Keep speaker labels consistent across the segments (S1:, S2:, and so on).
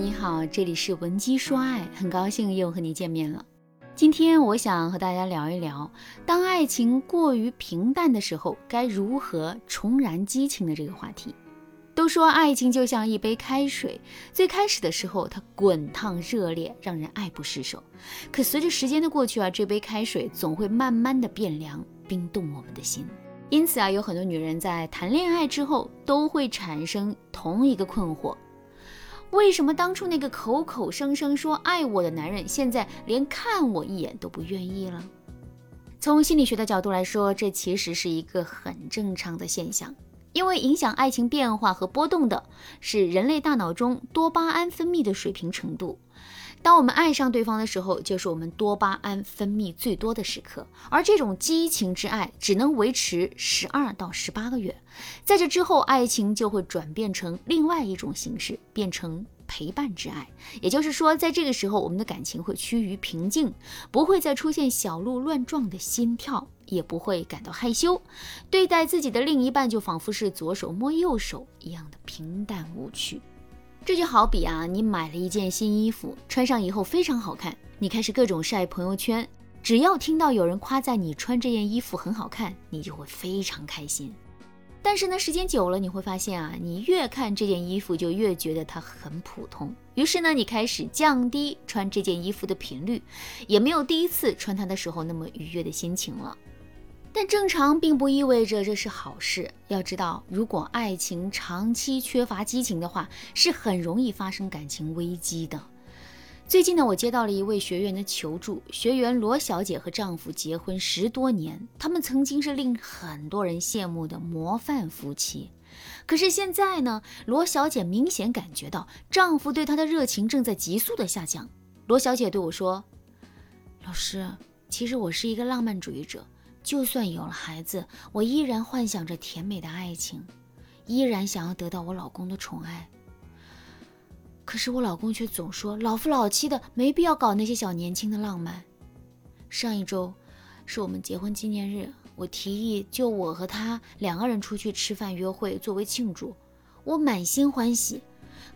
S1: 你好，这里是文姬说爱，很高兴又和你见面了。今天我想和大家聊一聊，当爱情过于平淡的时候，该如何重燃激情的这个话题。都说爱情就像一杯开水，最开始的时候它滚烫热烈，让人爱不释手。可随着时间的过去啊，这杯开水总会慢慢的变凉，冰冻我们的心。因此啊，有很多女人在谈恋爱之后都会产生同一个困惑。为什么当初那个口口声声说爱我的男人，现在连看我一眼都不愿意了？从心理学的角度来说，这其实是一个很正常的现象，因为影响爱情变化和波动的是人类大脑中多巴胺分泌的水平程度。当我们爱上对方的时候，就是我们多巴胺分泌最多的时刻，而这种激情之爱只能维持十二到十八个月，在这之后，爱情就会转变成另外一种形式，变成陪伴之爱。也就是说，在这个时候，我们的感情会趋于平静，不会再出现小鹿乱撞的心跳，也不会感到害羞，对待自己的另一半就仿佛是左手摸右手一样的平淡无趣。这就好比啊，你买了一件新衣服，穿上以后非常好看，你开始各种晒朋友圈。只要听到有人夸赞你穿这件衣服很好看，你就会非常开心。但是呢，时间久了，你会发现啊，你越看这件衣服就越觉得它很普通。于是呢，你开始降低穿这件衣服的频率，也没有第一次穿它的时候那么愉悦的心情了。但正常并不意味着这是好事。要知道，如果爱情长期缺乏激情的话，是很容易发生感情危机的。最近呢，我接到了一位学员的求助。学员罗小姐和丈夫结婚十多年，他们曾经是令很多人羡慕的模范夫妻。可是现在呢，罗小姐明显感觉到丈夫对她的热情正在急速的下降。罗小姐对我说：“老师，其实我是一个浪漫主义者。”就算有了孩子，我依然幻想着甜美的爱情，依然想要得到我老公的宠爱。可是我老公却总说老夫老妻的，没必要搞那些小年轻的浪漫。上一周是我们结婚纪念日，我提议就我和他两个人出去吃饭约会作为庆祝，我满心欢喜，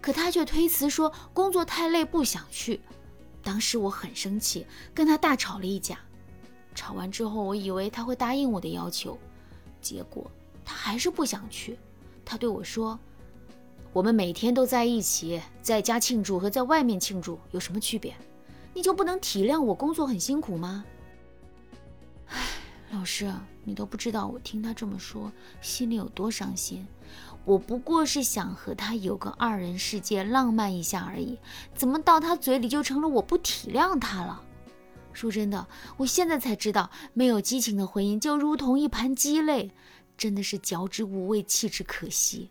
S1: 可他却推辞说工作太累不想去。当时我很生气，跟他大吵了一架。吵完之后，我以为他会答应我的要求，结果他还是不想去。他对我说：“我们每天都在一起，在家庆祝和在外面庆祝有什么区别？你就不能体谅我工作很辛苦吗？”唉，老师，你都不知道我听他这么说，心里有多伤心。我不过是想和他有个二人世界，浪漫一下而已，怎么到他嘴里就成了我不体谅他了？说真的，我现在才知道，没有激情的婚姻就如同一盘鸡肋，真的是嚼之无味，弃之可惜。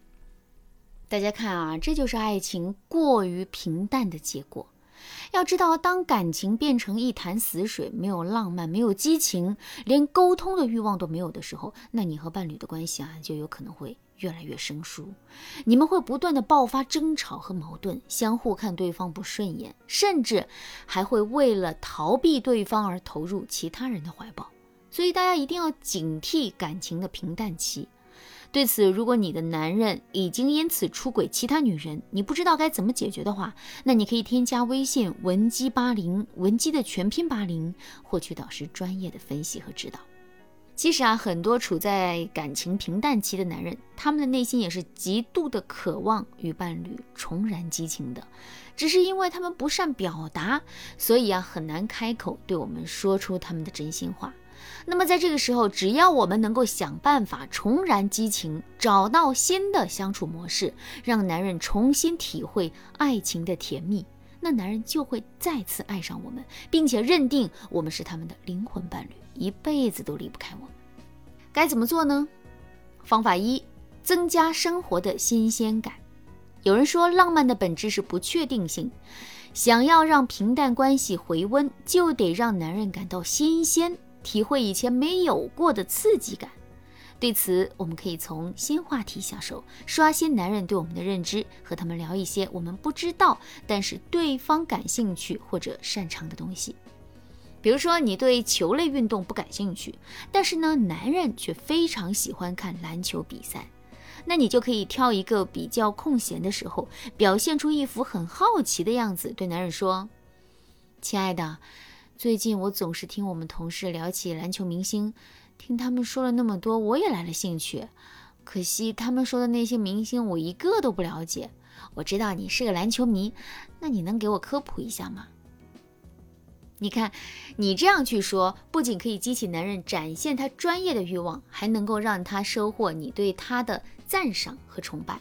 S1: 大家看啊，这就是爱情过于平淡的结果。要知道，当感情变成一潭死水，没有浪漫，没有激情，连沟通的欲望都没有的时候，那你和伴侣的关系啊，就有可能会。越来越生疏，你们会不断的爆发争吵和矛盾，相互看对方不顺眼，甚至还会为了逃避对方而投入其他人的怀抱。所以大家一定要警惕感情的平淡期。对此，如果你的男人已经因此出轨其他女人，你不知道该怎么解决的话，那你可以添加微信文姬八零，文姬的全拼八零，获取导师专业的分析和指导。其实啊，很多处在感情平淡期的男人，他们的内心也是极度的渴望与伴侣重燃激情的，只是因为他们不善表达，所以啊，很难开口对我们说出他们的真心话。那么在这个时候，只要我们能够想办法重燃激情，找到新的相处模式，让男人重新体会爱情的甜蜜，那男人就会再次爱上我们，并且认定我们是他们的灵魂伴侣。一辈子都离不开我们，该怎么做呢？方法一：增加生活的新鲜感。有人说，浪漫的本质是不确定性，想要让平淡关系回温，就得让男人感到新鲜，体会以前没有过的刺激感。对此，我们可以从新话题下手，刷新男人对我们的认知，和他们聊一些我们不知道，但是对方感兴趣或者擅长的东西。比如说，你对球类运动不感兴趣，但是呢，男人却非常喜欢看篮球比赛，那你就可以挑一个比较空闲的时候，表现出一副很好奇的样子，对男人说：“亲爱的，最近我总是听我们同事聊起篮球明星，听他们说了那么多，我也来了兴趣。可惜他们说的那些明星，我一个都不了解。我知道你是个篮球迷，那你能给我科普一下吗？”你看，你这样去说，不仅可以激起男人展现他专业的欲望，还能够让他收获你对他的赞赏和崇拜。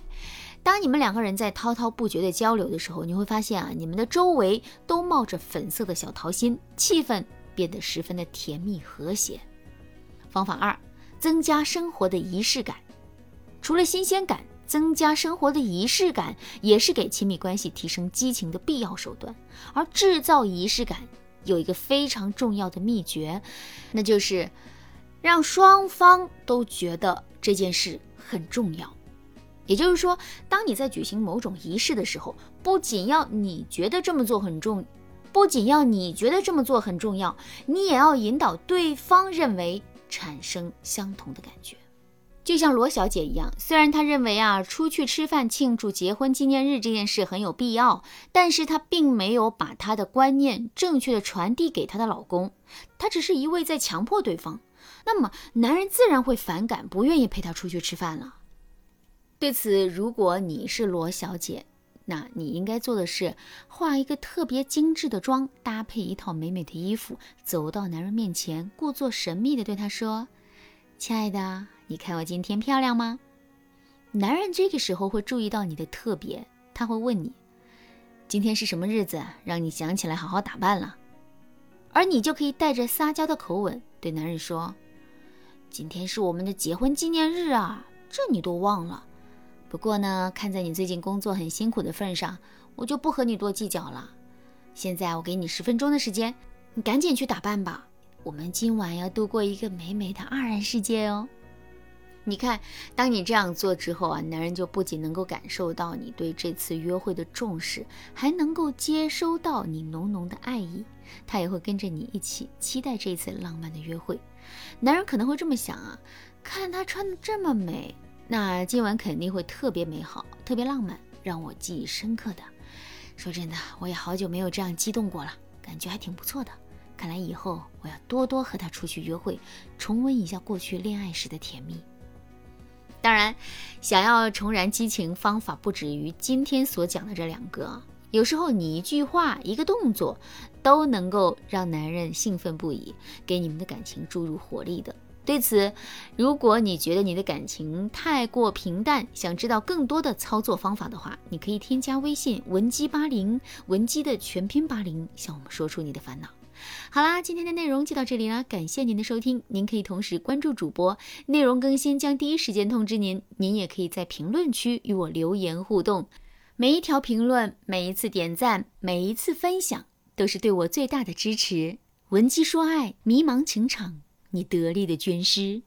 S1: 当你们两个人在滔滔不绝的交流的时候，你会发现啊，你们的周围都冒着粉色的小桃心，气氛变得十分的甜蜜和谐。方法二，增加生活的仪式感。除了新鲜感，增加生活的仪式感也是给亲密关系提升激情的必要手段。而制造仪式感。有一个非常重要的秘诀，那就是让双方都觉得这件事很重要。也就是说，当你在举行某种仪式的时候，不仅要你觉得这么做很重，不仅要你觉得这么做很重要，你也要引导对方认为产生相同的感觉。就像罗小姐一样，虽然她认为啊，出去吃饭庆祝结婚纪念日这件事很有必要，但是她并没有把她的观念正确的传递给她的老公，她只是一味在强迫对方。那么男人自然会反感，不愿意陪她出去吃饭了。对此，如果你是罗小姐，那你应该做的是化一个特别精致的妆，搭配一套美美的衣服，走到男人面前，故作神秘的对他说：“亲爱的。”你看我今天漂亮吗？男人这个时候会注意到你的特别，他会问你：“今天是什么日子，让你想起来好好打扮了？”而你就可以带着撒娇的口吻对男人说：“今天是我们的结婚纪念日啊，这你都忘了。不过呢，看在你最近工作很辛苦的份上，我就不和你多计较了。现在我给你十分钟的时间，你赶紧去打扮吧。我们今晚要度过一个美美的二人世界哦。”你看，当你这样做之后啊，男人就不仅能够感受到你对这次约会的重视，还能够接收到你浓浓的爱意，他也会跟着你一起期待这次浪漫的约会。男人可能会这么想啊，看她穿的这么美，那今晚肯定会特别美好，特别浪漫，让我记忆深刻的。说真的，我也好久没有这样激动过了，感觉还挺不错的。看来以后我要多多和他出去约会，重温一下过去恋爱时的甜蜜。当然，想要重燃激情，方法不止于今天所讲的这两个。有时候你一句话、一个动作，都能够让男人兴奋不已，给你们的感情注入活力的。对此，如果你觉得你的感情太过平淡，想知道更多的操作方法的话，你可以添加微信文姬八零，文姬的全拼八零，向我们说出你的烦恼。好啦，今天的内容就到这里啦，感谢您的收听。您可以同时关注主播，内容更新将第一时间通知您。您也可以在评论区与我留言互动，每一条评论、每一次点赞、每一次分享，都是对我最大的支持。文姬说爱，迷茫情场，你得力的军师。